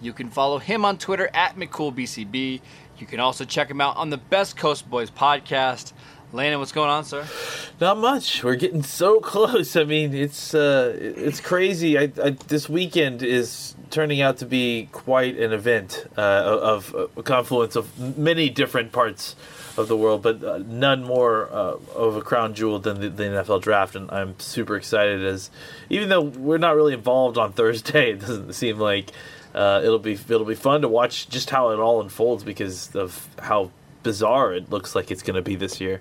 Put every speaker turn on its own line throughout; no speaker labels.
You can follow him on Twitter at McCoolBCB. You can also check him out on the Best Coast Boys podcast. Landon, what's going on, sir?
Not much. We're getting so close. I mean, it's uh, it's crazy. I, I, this weekend is turning out to be quite an event uh, of, a confluence of many different parts of the world, but uh, none more uh, of a crown jewel than the, the, NFL draft. And I'm super excited as, even though we're not really involved on Thursday, it doesn't seem like uh, it'll be it'll be fun to watch just how it all unfolds because of how bizarre it looks like it's going to be this year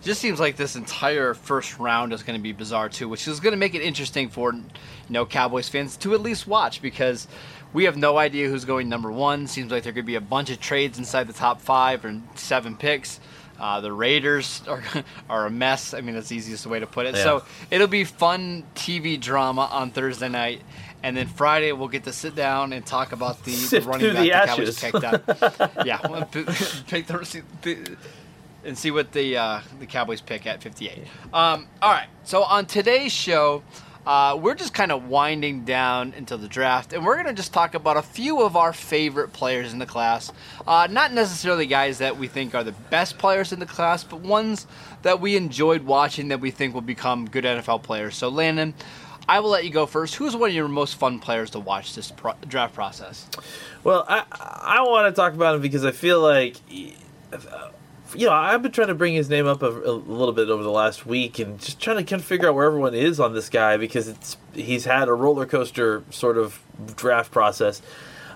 It
just seems like this entire first round is going to be bizarre too, which is going to make it interesting for you know Cowboys fans to at least watch because we have no idea who's going number one. Seems like there could be a bunch of trades inside the top five or seven picks. Uh, the Raiders are are a mess. I mean, that's the easiest way to put it. Yeah. So it'll be fun TV drama on Thursday night, and then Friday we'll get to sit down and talk about the,
the
running
back the,
the Cowboys picked up. yeah, pick the, the and see what the uh, the Cowboys pick at 58. Um, all right, so on today's show, uh, we're just kind of winding down into the draft, and we're going to just talk about a few of our favorite players in the class. Uh, not necessarily guys that we think are the best players in the class, but ones that we enjoyed watching that we think will become good NFL players. So, Landon. I will let you go first. Who's one of your most fun players to watch this pro- draft process?
Well, I I want to talk about him because I feel like you know, I've been trying to bring his name up a, a, little bit over the last week, and just trying to kind of figure out where everyone is on this guy because it's he's had a roller coaster sort of draft process,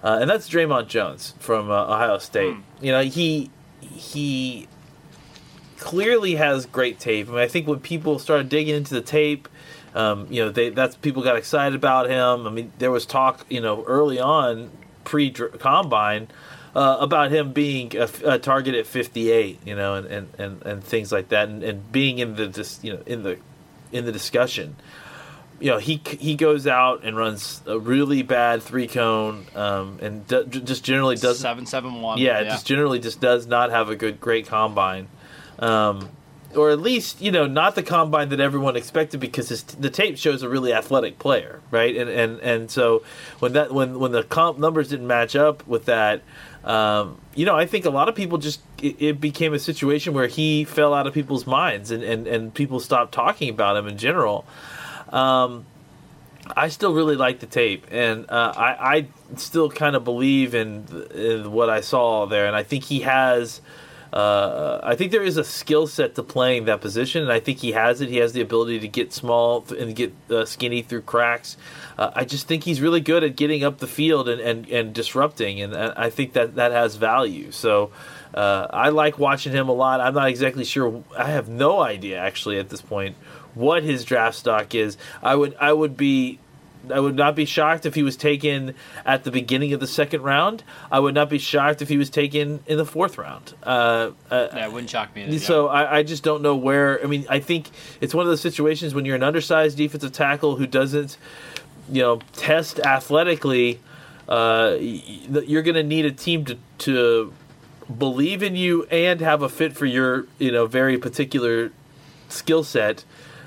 uh, and that's Dre'Mont Jones from uh, Ohio State. Mm. You know, he he clearly has great tape. I mean, I think when people started digging into the tape, um, you know, they that's people got excited about him. I mean, there was talk, you know, early on pre combine uh, about him being a, a, target at 58, you know, and, and, and, and things like that, and, and being in the just you know in the in the discussion. You know, he he goes out and runs a really bad three cone, um, and d- just generally does
seven seven one.
Yeah, yeah, just generally just does not have a good great combine. Um, or at least you know not the combine that everyone expected because his, the tape shows a really athletic player, right? And and and so when that when when the comp numbers didn't match up with that, um, you know, I think a lot of people just it, it, became a situation where he fell out of people's minds and and and people stopped talking about him in general. Um, I still really like the tape, and uh, I, I still kind of believe in, in what I saw there, and I think he has uh, I think there is a skill set to playing that position, and I think he has it. He has the ability to get small and get uh, skinny through cracks. Uh, I just think he's really good at getting up the field and, and, and disrupting, and I think that that has value. So uh, I like watching him a lot. I'm not exactly sure. I have no idea actually at this point what his draft stock is. I would I would be I would not be shocked if he was taken at the beginning of the second round. I would not be shocked if he was taken in the fourth round. Uh,
uh, yeah, it wouldn't shock me. Either,
so yeah. I, I, just don't know where. I mean, I think it's one of those situations when you're an undersized defensive tackle who doesn't, you know, test athletically. Uh, you're going to need a team to to believe in you and have a fit for your you know very particular skill set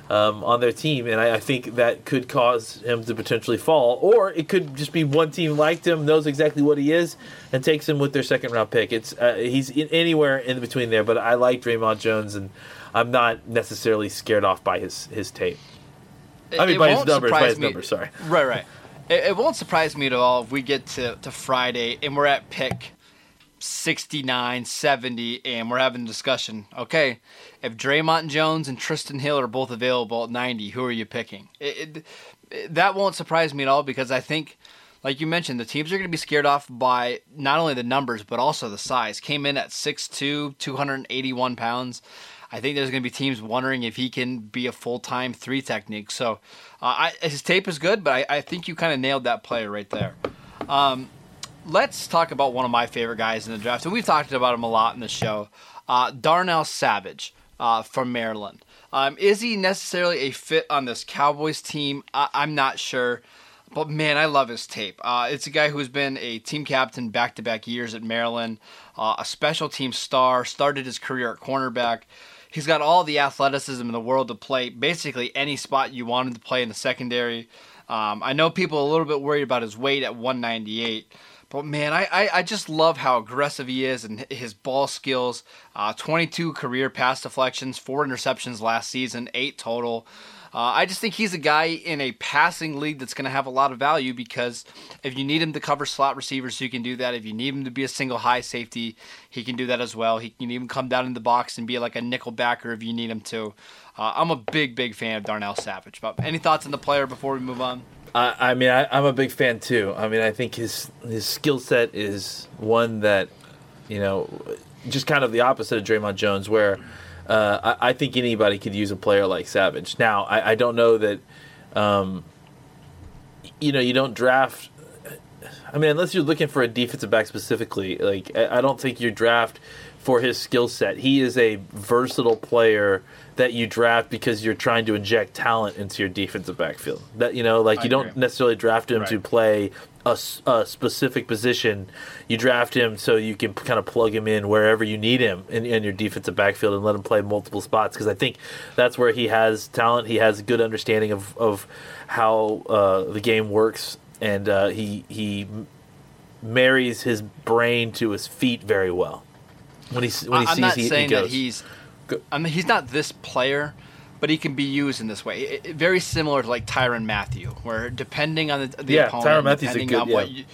um, on their team, and I, I, think that could cause him to potentially fall. Or it could just be one team liked him, knows exactly what he is, and takes him with their second round pick. It's uh, he's in, anywhere in between there, but I like Dre'Mont Jones, and I'm not necessarily scared off by his his tape. I mean, by his numbers, by his
me.
numbers. Sorry.
Right, right. It, it won't surprise me at all if we get to, to Friday and we're at pick 69, 70, and we're having a discussion. Okay, if Dre'Mont Jones and Trysten Hill are both available at 90, who are you picking? It, it, that won't surprise me at all because I think, like you mentioned, the teams are going to be scared off by not only the numbers but also the size. Came in at 6'2", 281 pounds. I think there's going to be teams wondering if he can be a full time three technique. So uh, I, his tape is good, but I, I think you kind of nailed that player right there. Um, let's talk about one of my favorite guys in the draft, and we've talked about him a lot in the show. Uh, Darnell Savage uh, from Maryland. Um, is he necessarily a fit on this Cowboys team? I- am not sure. But man, I love his tape. Uh, it's a guy who's been a team captain back to back years at Maryland, uh, a special team star, started his career at cornerback. He's got all the athleticism in the world to play basically any spot you want him to play in the secondary. Um, I know people are a little bit worried about his weight at 198. But man, I, I, I, just love how aggressive he is and his ball skills. Uh, 22 career pass deflections, four interceptions last season, eight total. Uh, I just think he's a guy in a passing league that's going to have a lot of value because if you need him to cover slot receivers, he can do that. If you need him to be a single high safety, he can do that as well. He can even come down in the box and be like a nickel backer if you need him to. Uh, I'm a big, big fan of Darnell Savage. But any thoughts on the player before we move on?
I, I mean, I, am a big fan too. I mean, I think his his skill set is one that, you know, just kind of the opposite of Dre'Mont Jones, where uh, I, I, think anybody could use a player like Savage. Now, I, I don't know that, um, you know, you don't draft. I mean, unless you're looking for a defensive back specifically, like I, I don't think you draft for his skill set. He is a versatile player that you draft because you're trying to inject talent into your defensive backfield. That you know, like I you agree. don't necessarily draft him right. to play a, a, specific position. You draft him so you can kind of plug him in wherever you need him in, in your defensive backfield and let him play multiple spots because I think that's where he has talent. He has a good understanding of of how uh, the game works, and uh, he he marries his brain to his feet very well. When he when he
I'm
sees
not
he,
saying
he
that he's I mean, he's not this player, but he can be used in this way. It, it, very similar to like Tyrann Mathieu, where depending on the, the
yeah,
opponent,
Tyrann Mathieu's
depending
a good,
on
yeah.
what you,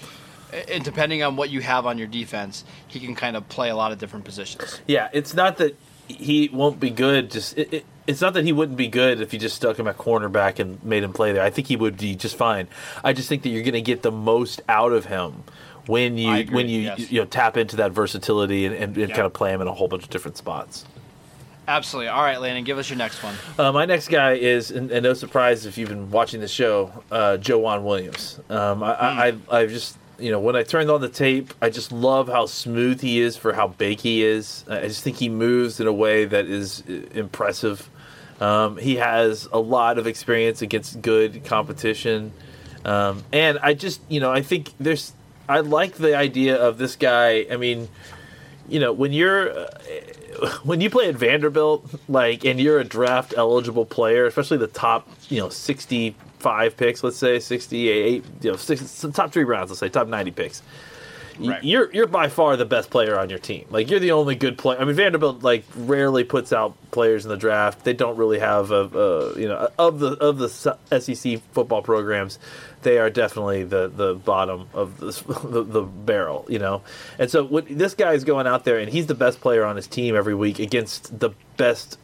and depending on what you have on your defense, he can kind of play a lot of different positions.
Yeah, it's not that he won't be good. Just it, it, it's not that he wouldn't be good if you just stuck him at cornerback and made him play there. I think he would be just fine. I just think that you're going to get the most out of him when you when you, yes. you know tap into that versatility and, and, and yeah. kind of play him in a whole bunch of different spots.
Absolutely. All right, Landon, give us your next one.
Uh, my next guy is, and, and, no surprise if you've been watching the show, uh, Joejuan Williams. Um, I, mm. I, I, just, you know, when I turned on the tape, I just love how smooth he is for how big he is. I just think he moves in a way that is uh, impressive. Um, he has a lot of experience against good competition. Um, and I just, you know, I think there's, I like the idea of this guy. I mean, you know, when you're, uh, when you play at Vanderbilt, like, and you're a draft eligible player, especially the top, you know, 65 picks, let's say 68, you know, six, top three rounds, let's say top 90 picks. Right. You're you're by far the best player on your team. Like you're the only good player. I mean Vanderbilt like rarely puts out players in the draft. They don't really have a, a you know of the of the SEC football programs they are definitely the the bottom of the, the, the barrel, you know. And so what, this guy is going out there, and he's the best player on his team every week against the best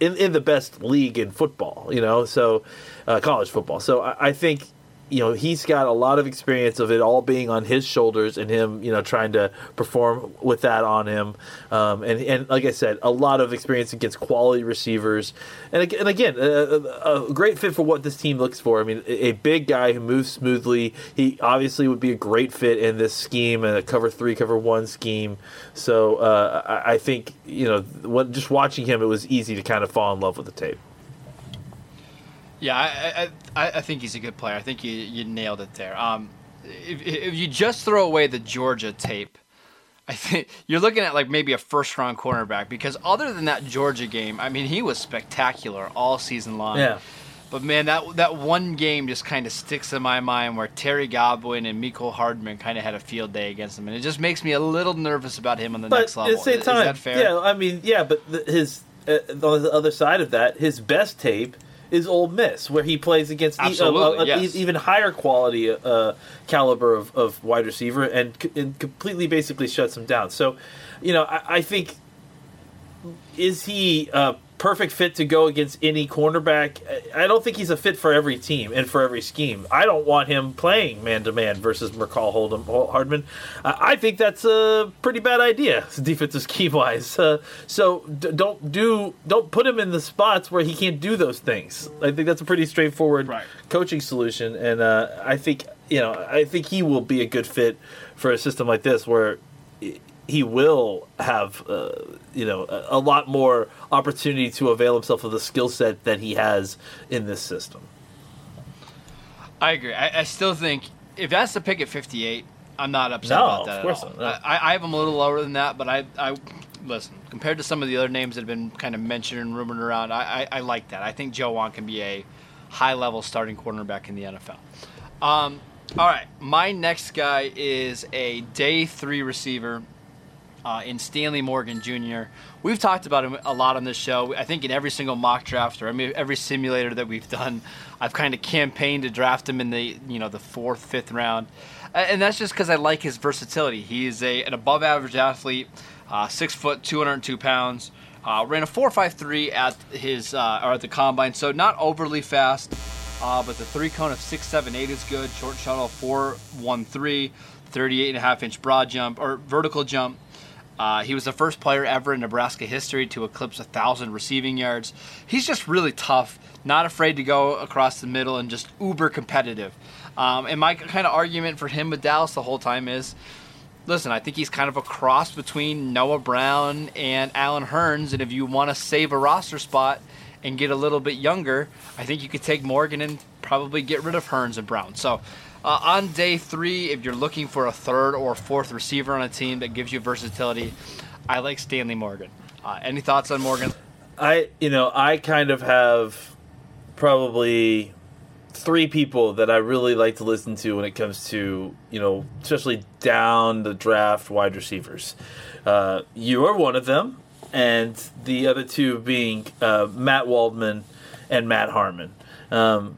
in in the best league in football, you know. So uh, college football. So I, I think you know he's got a lot of experience of it all being on his shoulders and him you know trying to perform with that on him. Um, and and like I said a lot of experience against quality receivers. And, and again a, a, great fit for what this team looks for. I mean a big guy who moves smoothly. He obviously would be a great fit in this scheme and a cover three cover one scheme. So uh, I, I think you know when, just watching him it was easy to kind of fall in love with the tape
yeah, I, I, I think he's a good player. I think you, you nailed it there. Um, if, if you just throw away the Georgia tape, I think you're looking at like maybe a first round cornerback because other than that Georgia game, I mean, he was spectacular all season long.
Yeah.
But man, that that one game just kind of sticks in my mind where Terry Godwin and Mecole Hardman kind of had a field day against him, and it just makes me a little nervous about him on the
but
next level.
At the same
is,
time,
is that fair?
Yeah, I mean, yeah, but the, his uh, on the other side of that, his best tape is Ole Miss, where he plays against e- uh, a-
Absolutely,
uh, a-
a-
even higher quality uh, caliber of, of wide receiver and, c- and completely basically shuts him down. So, you know, I, I think is he a perfect fit to go against any cornerback? I- don't think he's a fit for every team and for every scheme. I don't want him playing man to man versus Mecole Hold'em, Hardman. I I think that's a pretty bad idea, defensive scheme wise. Uh, so d- don't do don't put him in the spots where he can't do those things. I think that's a pretty straightforward
Right.
coaching solution, and uh, I think you know I think he will be a good fit for a system like this where he will have uh, you know a, a lot more opportunity to avail himself of the skill set that he has in this system.
I agree. I, I still think if that's the pick at 58, I'm not upset
No,
about
of
that
course
at all.
not.
I, I have him a little lower than that, but I, I listen compared to some of the other names that have been kind of mentioned and rumored around. I, I, I like that. I think Joejuan can be a high level starting cornerback in the NFL. Um, all right, my next guy is a day three receiver uh, in Stanley Morgan Jr. We've talked about him a lot on this show. I think in every single mock draft or every simulator that we've done, I've kind of campaigned to draft him in the you know the fourth, fifth round, and that's just because I like his versatility. He's a an above average athlete, uh, six foot, 202 pounds. Uh, ran a 4.53 at his uh, or at the combine, so not overly fast. Uh, but the three cone of 678 is good. Short shuttle 413, 38 and a half inch broad jump or vertical jump. Uh, he was the first player ever in Nebraska history to eclipse a thousand receiving yards. He's just really tough, not afraid to go across the middle, and just uber competitive. Um, and my kind of argument for him with Dallas the whole time is listen, I think he's kind of a cross between Noah Brown and Allen Hurns. And if you want to save a roster spot and get a little bit younger, I think you could take Morgan and probably get rid of Hurns and Brown. So uh, on day three, if you're looking for a third or fourth receiver on a team that gives you versatility, I like Stanley Morgan. Uh, any thoughts on Morgan?
I you know I kind of have probably three people that I really like to listen to when it comes to you know especially down the draft wide receivers. Uh, you are one of them, and the other two being uh, Matt Waldman and Matt Harmon. Um,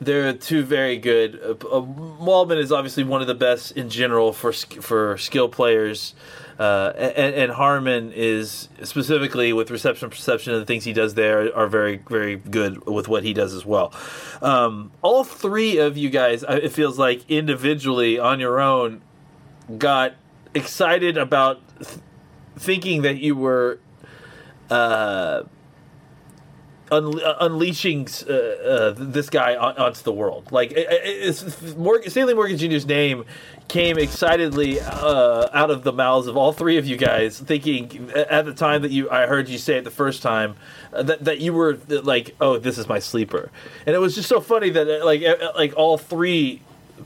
they're two very good. Uh, uh, Waldman is obviously one of the best in general for for skill players, uh, and, and Harmon is specifically with reception perception and the things he does there are very very good with what he does as well. Um, all three of you guys, it feels like individually on your own, got excited about th- thinking that you were. Uh, un- unleashing uh, uh, this guy on- onto the world. Like it, it- it's Morgan, Stanley Morgan Jr.'s name came excitedly uh, out of the mouths of all three of you guys, thinking at the time that you I heard you say it the first time uh, that that you were like, oh, this is my sleeper, and it was just so funny that uh, like like all three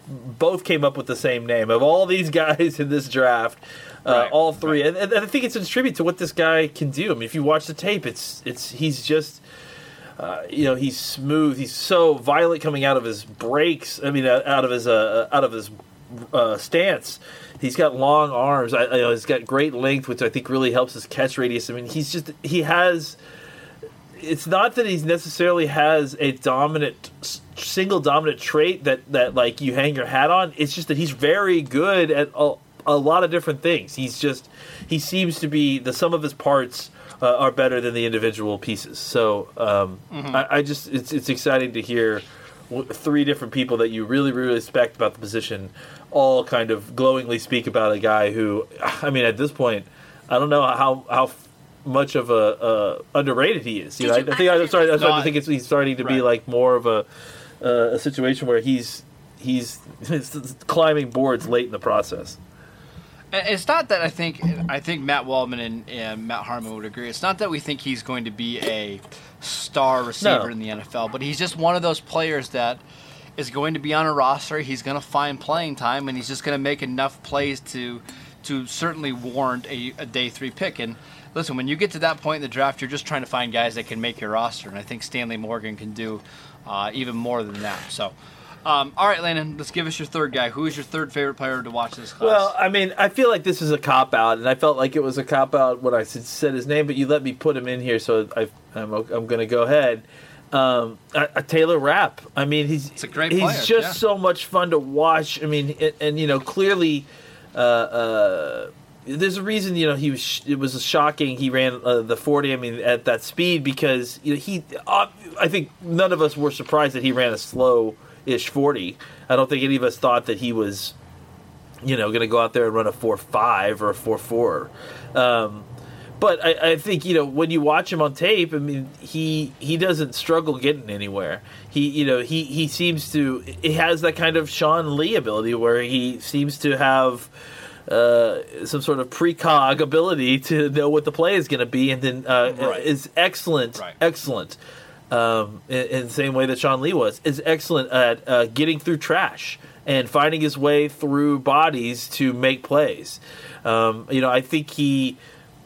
both came up with the same name of all these guys in this draft. Uh,
Right,
all three, and, and I think it's a tribute to what this guy can do. I mean, if you watch the tape, it's it's he's just uh, you know he's smooth. He's so violent coming out of his breaks. I mean, uh, out of his uh, out of his uh, stance. He's got long arms. I, know, he's got great length, which I think really helps his catch radius. I mean, he's just he has. It's not that he necessarily has a dominant single dominant trait that that like you hang your hat on. It's just that he's very good at a, a lot of different things. He's just he seems to be the sum of his parts uh, are better than the individual pieces. So um, I, I just it's it's exciting to hear three different people that you really really respect about the position all kind of glowingly speak about a guy who I mean at this point I don't know how how much of a uh, underrated he is. You know, I, I think I'm sorry. I'm starting to think it's he's starting to be like more of a uh, a situation where he's he's climbing boards late in the process.
It's not that I think I think Matt Waldman and, and Matt Harmon would agree. It's not that we think he's going to be a star receiver
No.
in the NFL, but he's just one of those players that is going to be on a roster. He's going to find playing time, and he's just going to make enough plays to to certainly warrant a, a day three pick. And listen, when you get to that point in the draft, you're just trying to find guys that can make your roster, and I think Stanley Morgan can do uh, even more than that. So. Um, all right, Landon, let's give us your third guy. Who is your third favorite player to watch this class?
Well, I mean, I feel like this is a cop out, and I felt like it was a cop out when I said, his name, but you let me put him in here, so I, I'm, I'm going to go ahead. Um, a, a Taylor Rapp. I mean, he's
It's a great
he's
player,
just
yeah.
so much fun to watch. I mean, and, and you know, clearly, uh, uh, there's a reason. You know, he was. sh- It was shocking. He ran uh, the 40. I mean, at that speed because you know he. Uh, I think none of us were surprised that he ran a slow-ish 40. I don't think any of us thought that he was, you know, going to go out there and run a four five or a four four. Um, but I, I think you know when you watch him on tape, I mean he he doesn't struggle getting anywhere. He you know he he seems to he has that kind of Sean Lee ability where he seems to have uh, some sort of precog ability to know what the play is going to be, and then uh,
Right.
is excellent,
Right.
excellent. Um, in, in the same way that Sean Lee was, is excellent at uh, getting through trash and finding his way through bodies to make plays. Um, you know, I think he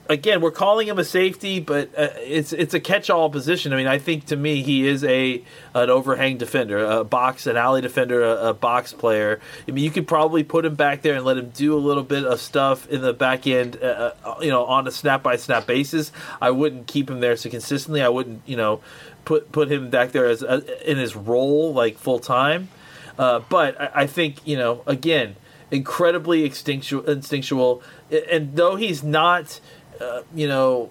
again, we're calling him a safety, but uh, it's it's a catch-all position. I mean, I think to me he is a an overhang defender, a box, an alley defender, a, a box player. I mean, you could probably put him back there and let him do a little bit of stuff in the back end, uh, uh, you know, on a snap by snap basis. I wouldn't keep him there so consistently. I wouldn't, you know, put put him back there as uh, in his role like full time. Uh, but I, I think you know again incredibly instinctual, instinctual, and though he's not, uh, you know,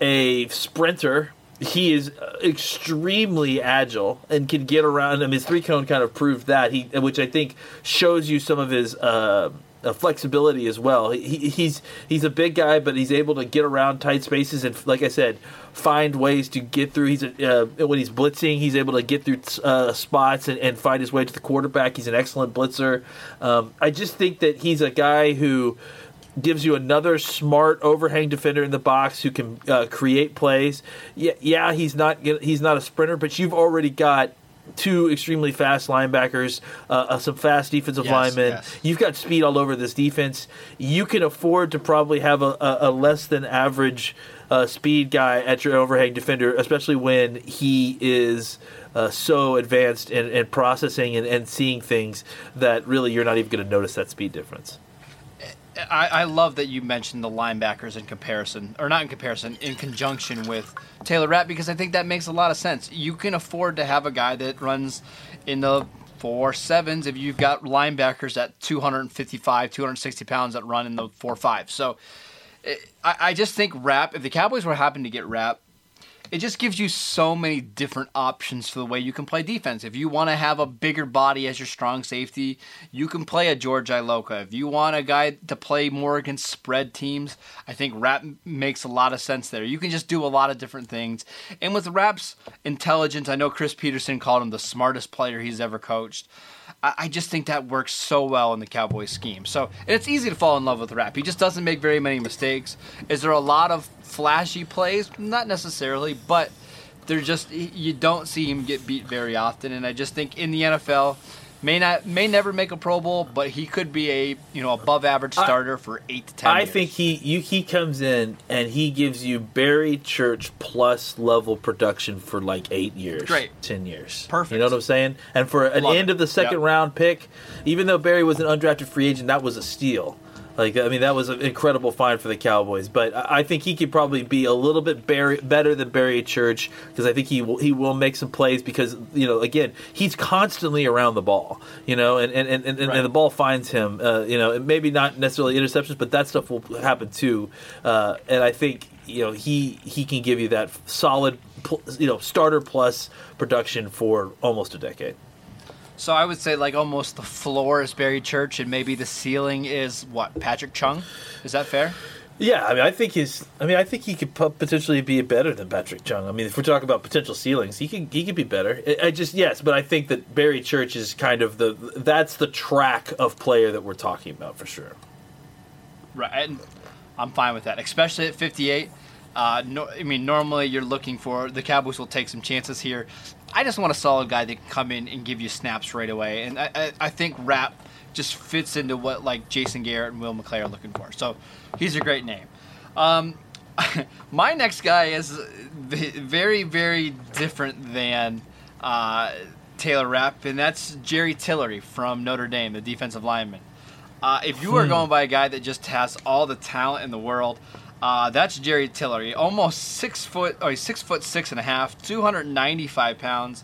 a sprinter, he is uh, extremely agile and can get around. I mean, his three cone kind of proved that he, which I think shows you some of his. Uh, uh, flexibility as well. He, he's he's a big guy, but he's able to get around tight spaces and, like I said, find ways to get through. He's a, uh, when he's blitzing, he's able to get through uh, spots and, and find his way to the quarterback. He's an excellent blitzer. Um, I just think that he's a guy who gives you another smart overhang defender in the box who can uh, create plays. Yeah, yeah, he's not he's not a sprinter, but you've already got two extremely fast linebackers, uh, uh, some fast defensive
Yes,
linemen.
yes.
You've got speed all over this defense. You can afford to probably have a, a, a less than average uh, speed guy at your overhang defender, especially when he is. Uh, so advanced in, in processing and, and seeing things that really you're not even going to notice that speed difference.
I, I love that you mentioned the linebackers in comparison, or not in comparison, in conjunction with Taylor Rapp, because I think that makes a lot of sense. You can afford to have a guy that runs in the four sevens if you've got linebackers at 255, 260 pounds that run in the four five. So eh, I, I just think Rapp, if the Cowboys were happen to get Rapp, it just gives you so many different options for the way you can play defense. If you want to have a bigger body as your strong safety, you can play a George Iloka. If you want a guy to play more against spread teams, I think Rapp makes a lot of sense there. You can just do a lot of different things. And with Rapp's intelligence, I know Chris Petersen called him the smartest player he's ever coached. I just think that works so well in the Cowboys scheme. So it's easy to fall in love with Rapp. He just doesn't make very many mistakes. Is there a lot of flashy plays? Not necessarily, but they're just you don't see him get beat very often. And I just think in the NFL, may not may never make a Pro Bowl, but he could be a you know above average starter for eight to ten.
I
years.
think he you, he comes in and he gives you Barry Church plus level production for like eight years,
Great.
ten years,
Perfect.
You know what I'm saying? And for an
Love
end
it.
of the second
Yep.
round pick, even though Barry was an undrafted free agent, that was a steal. Like I mean, that was an incredible find for the Cowboys. But I think he could probably be a little bit Barry, better than Barry Church because I think he will, he will make some plays because you know again he's constantly around the ball. You know, and and, and, and,
Right.
and the ball finds him. Uh, you know, and maybe not necessarily interceptions, but that stuff will happen too. Uh, and I think you know he he can give you that solid you know starter plus production for almost a decade.
So. I would say like almost the floor is Barry Church, and maybe the ceiling is what Patrick Chung. Is that fair?
Yeah, I mean, I think he's. I mean, I think he could potentially be better than Patrick Chung. I mean, if we're talking about potential ceilings, he can he could be better. I, I just yes, but I think that Barry Church is kind of the that's the track of player that we're talking about for sure.
Right, and I'm fine with that, especially at 58. Uh, no, I mean, normally you're looking for the Cowboys will take some chances here. I just want a solid guy that can come in and give you snaps right away, and I, I, I think Rapp just fits into what like Jason Garrett and Will McClay are looking for. So he's a great name. Um, my next guy is very, very different than uh, Taylor Rapp, and that's Jerry Tillery from Notre Dame, the defensive lineman. Uh, if you are going by a guy that just has all the talent in the world, Uh, that's Jerry Tillery, almost six foot, oh, he's six foot six and a half, 295 pounds,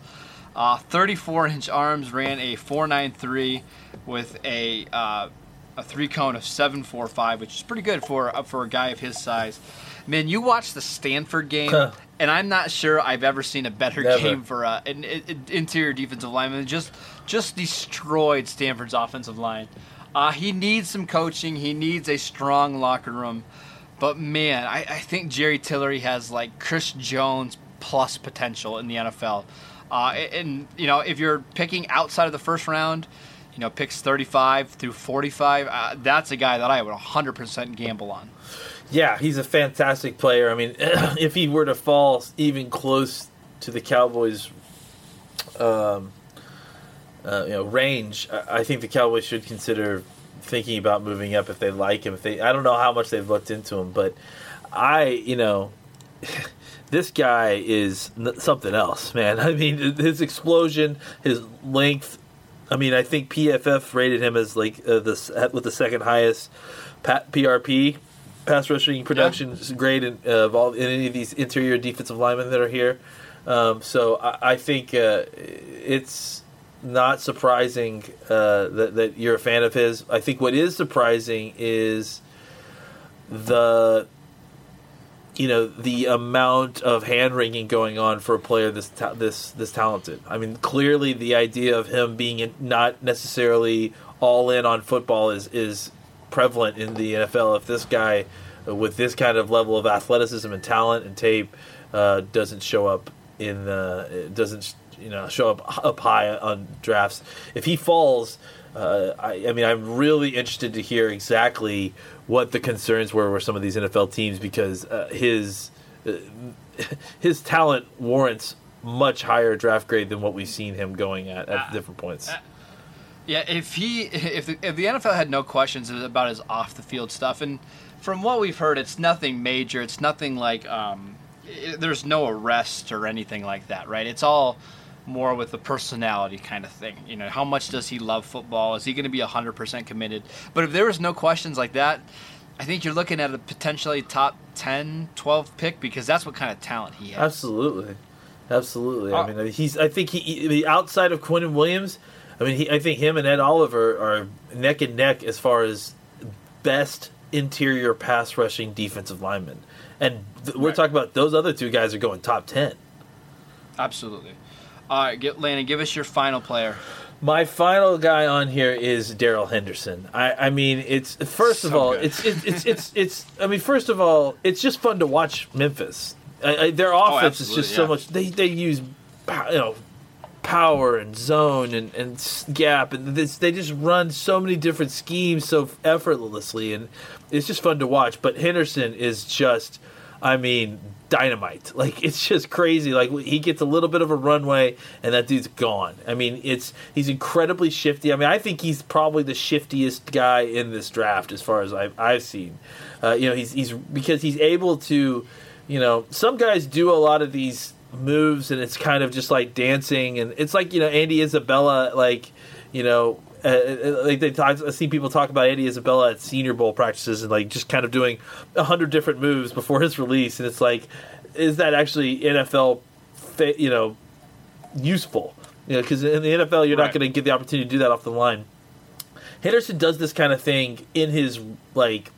uh, 34 inch arms, ran a 493 with a uh, a three cone of 745, which is pretty good for uh, for a guy of his size. Man, you watch the Stanford game, and I'm not sure I've ever seen a better
Never.
game for uh, an, an interior defensive lineman. Just just destroyed Stanford's offensive line. Uh, he needs some coaching. He needs a strong locker room. But man, I, I think Jerry Tillery has like Chris Jones plus potential in the NFL. Uh, and you know, if you're picking outside of the first round, you know, picks 35 through 45, uh, that's a guy that I would 100% gamble on.
Yeah, he's a fantastic player. I mean, if he were to fall even close to the Cowboys' um, uh, you know range, I I think the Cowboys should consider thinking about moving up if they like him. If they, I don't know how much they've looked into him, but I, you know, this guy is n- something else, man. I mean, his explosion, his length. I mean, I think PFF rated him as like uh, the with the second highest PRP pass rushing production is grade in, uh, of all in any of these interior defensive linemen that are here. Um, so I, I think uh, it's not surprising uh, that, that you're a fan of his. I think what is surprising is the you know the amount of hand wringing going on for a player this ta- this this talented. I mean, clearly the idea of him being in, not necessarily all in on football is is prevalent in the NFL. If this guy with this kind of level of athleticism and talent and tape uh, doesn't show up in the doesn't you know show up up high on drafts, if he falls. Uh, I, I mean, I'm really interested to hear exactly what the concerns were with some of these NFL teams because uh, his uh, his talent warrants much higher draft grade than what we've seen him going at at
Uh,
different points.
uh, Yeah, if he if the, if the NFL had no questions about his off the field stuff, and from what we've heard, it's nothing major. It's nothing like um, there's no arrest or anything like that, right? It's all more with the personality kind of thing. You know, how much does he love football? Is he going to be 100% committed? But if there was no questions like that, I think you're looking at a potentially top 10, 12 pick because that's what kind of talent he has.
Absolutely, absolutely.
Uh,
I mean, he's. I think he, he outside of Quinnen Williams. I mean, he, I think him and Ed Oliver are neck and neck as far as best interior pass rushing defensive linemen, and th- we're
Right.
talking about those other two guys are going top ten.
Absolutely. All right, get, Landon, give us your final player.
My final guy on here is Darrell Henderson. I, I mean, it's first of all, it's, it's it's it's it's. I mean, first of all, it's just fun to watch Memphis. I, I, their oh, offense is just so
Oh,
much. They they use, you know, power and zone and and gap and this. They just run so many different schemes so effortlessly, and it's just fun to watch. But Henderson is just, I mean, dynamite. Like it's just crazy. Like he gets a little bit of a runway, and that dude's gone. I mean, it's he's incredibly shifty. I mean, I think he's probably the shiftiest guy in this draft as far as I've I've seen. Uh, you know, he's he's because he's able to, you know, some guys do a lot of these moves, and it's kind of just like dancing, and it's like you know Andy Isabella, like you know. Uh, uh, like they talk, I see people talk about Eddie Isabella at Senior Bowl practices and like just kind of doing a hundred different moves before his release, and it's like, is that actually NFL, fa- you know, useful? You know, because in the NFL you're not going to get the opportunity to do that off the line. Henderson does this kind of thing in his like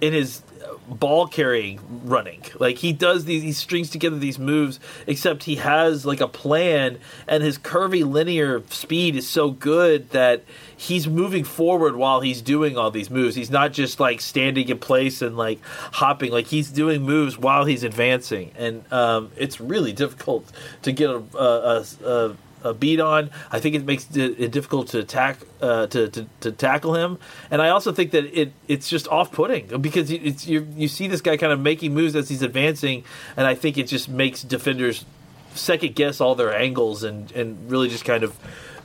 in his ball carrying running. Like he does these, he strings together these moves. Except he has like a plan, and his curvilinear speed is so good that he's moving forward while he's doing all these moves. He's not just like standing in place and like hopping. Like he's doing moves while he's advancing, and um, it's really difficult to get a. a, a, a a beat on. I think it makes it difficult to attack uh, to, to to tackle him, and I also think that it it's just off putting because it's you you see this guy kind of making moves as he's advancing, and I think it just makes defenders second guess all their angles and and really just kind of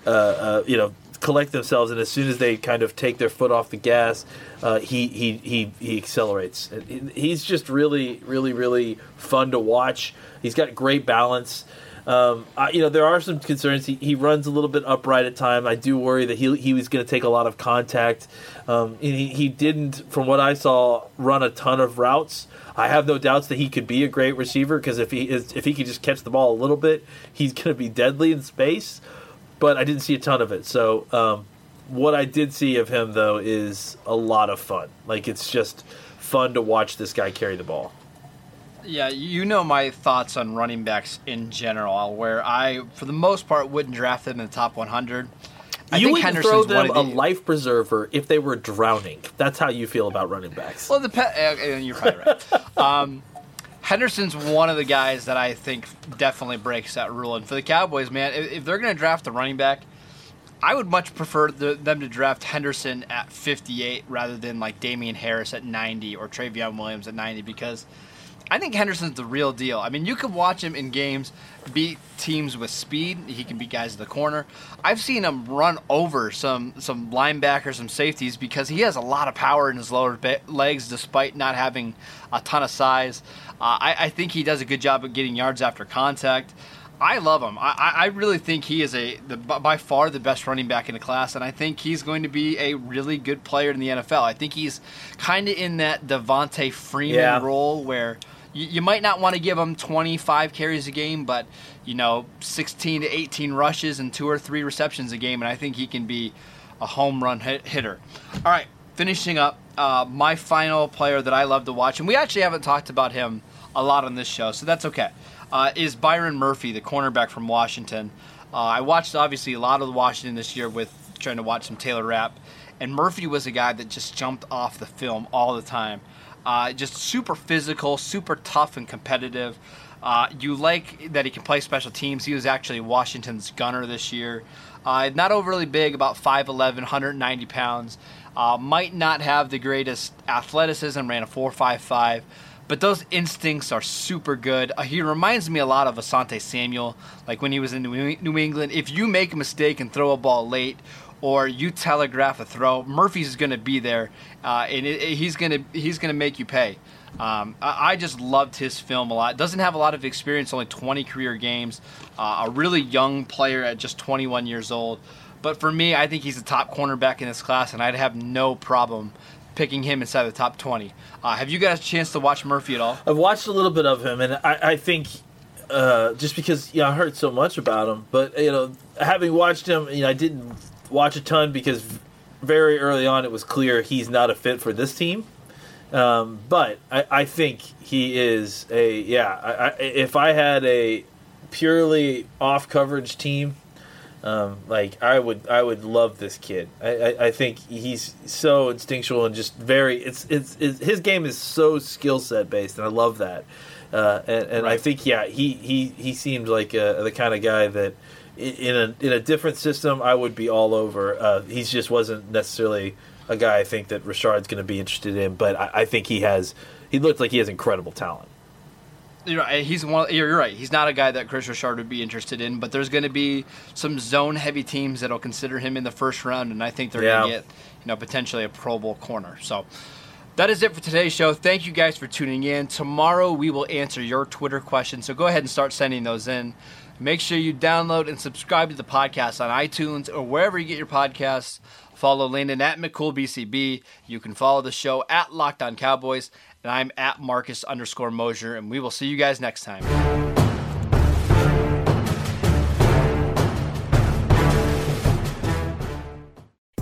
uh, uh, you know collect themselves. And as soon as they kind of take their foot off the gas, uh, he he he he accelerates. He's just really really really fun to watch. He's got great balance. Um, I, you know, there are some concerns. He, he runs a little bit upright at time. I do worry that he he was going to take a lot of contact. Um, he, he didn't, from what I saw, run a ton of routes. I have no doubts that he could be a great receiver because if he is, if he could just catch the ball a little bit, he's going to be deadly in space. But I didn't see a ton of it. So um, what I did see of him though is a lot of fun. Like it's just fun to watch this guy carry the ball.
Yeah, you know my thoughts on running backs in general, where I, for the most part, wouldn't draft them in the top 100. I
you
think
would
Henderson's
throw
one
them
of
a life preserver if they were drowning. That's how you feel about running backs.
Well, the pe- uh, you're probably right. um, Henderson's one of the guys that I think definitely breaks that rule. And for the Cowboys, man, if, if they're going to draft a running back, I would much prefer the, them to draft Henderson at 58 rather than like Damien Harris at 90 or Trayveon Williams at 90 because I think Henderson's the real deal. I mean, you can watch him in games beat teams with speed. He can beat guys in the corner. I've seen him run over some some linebackers, some safeties because he has a lot of power in his lower be- legs, despite not having a ton of size. Uh, I, I think he does a good job of getting yards after contact. I love him. I, I really think he is a the, by far the best running back in the class, and I think he's going to be a really good player in the NFL. I think he's kind of in that Devonta Freeman
Yeah.
role where you, you might not want to give him 25 carries a game, but you know 16 to 18 rushes and two or three receptions a game, and I think he can be a home run hit, hitter. All right, finishing up, uh, my final player that I love to watch, and we actually haven't talked about him a lot on this show, so that's okay. Uh, is Byron Murphy, the cornerback from Washington. Uh, I watched obviously a lot of Washington this year with trying to watch some Taylor Rapp, and Murphy was a guy that just jumped off the film all the time. Uh, just super physical, super tough and competitive. Uh, you like that he can play special teams. He was actually Washington's gunner this year. Uh, not overly big, about 5'11, 190 pounds. Uh, might not have the greatest athleticism, ran a 4.55, but those instincts are super good. Uh, he reminds me a lot of Asante Samuel, like when he was in New New England. If you make a mistake and throw a ball late, or you telegraph a throw, Murphy's going to be there, uh, and it, it- he's going to he's going to make you pay. Um, I, I just loved his film a lot. Doesn't have a lot of experience, only 20 career games. Uh, a really young player at just 21 years old. But for me, I think he's the top cornerback in this class, and I'd have no problem picking him inside the top 20. Uh, have you guys a chance to watch Murphy at all?
I've watched a little bit of him, and I, I think uh, just because yeah, I heard so much about him, but you know, having watched him, you know, I didn't watch a ton because very early on it was clear he's not a fit for this team. Um, but I, I think he is a yeah. I, I, if I had a purely off coverage team, um, like I would, I would love this kid. I, I, I think he's so instinctual and just very. It's, it's, it's his game is so skill set based, and I love that. Uh, and and I think yeah, he he he seemed like uh, the kind of guy that in a in a different system I would be all over. Uh, he just wasn't necessarily a guy I think that Richard's going to be interested in, but I, I think he has. He looked like he has incredible talent.
You're right. He's one. You're you're right. He's not a guy that Kris Richard would be interested in. But there's going to be some zone heavy teams that'll consider him in the first round, and I think they're going to get you know potentially a Pro Bowl corner. So that is it for today's show. Thank you guys for tuning in. Tomorrow we will answer your Twitter questions. So go ahead and start sending those in. Make sure you download and subscribe to the podcast on iTunes or wherever you get your podcasts. Follow Landon at McCoolBCB. You can follow the show at Locked On Cowboys, and I'm at Marcus underscore Mosher, and we will see you guys next time.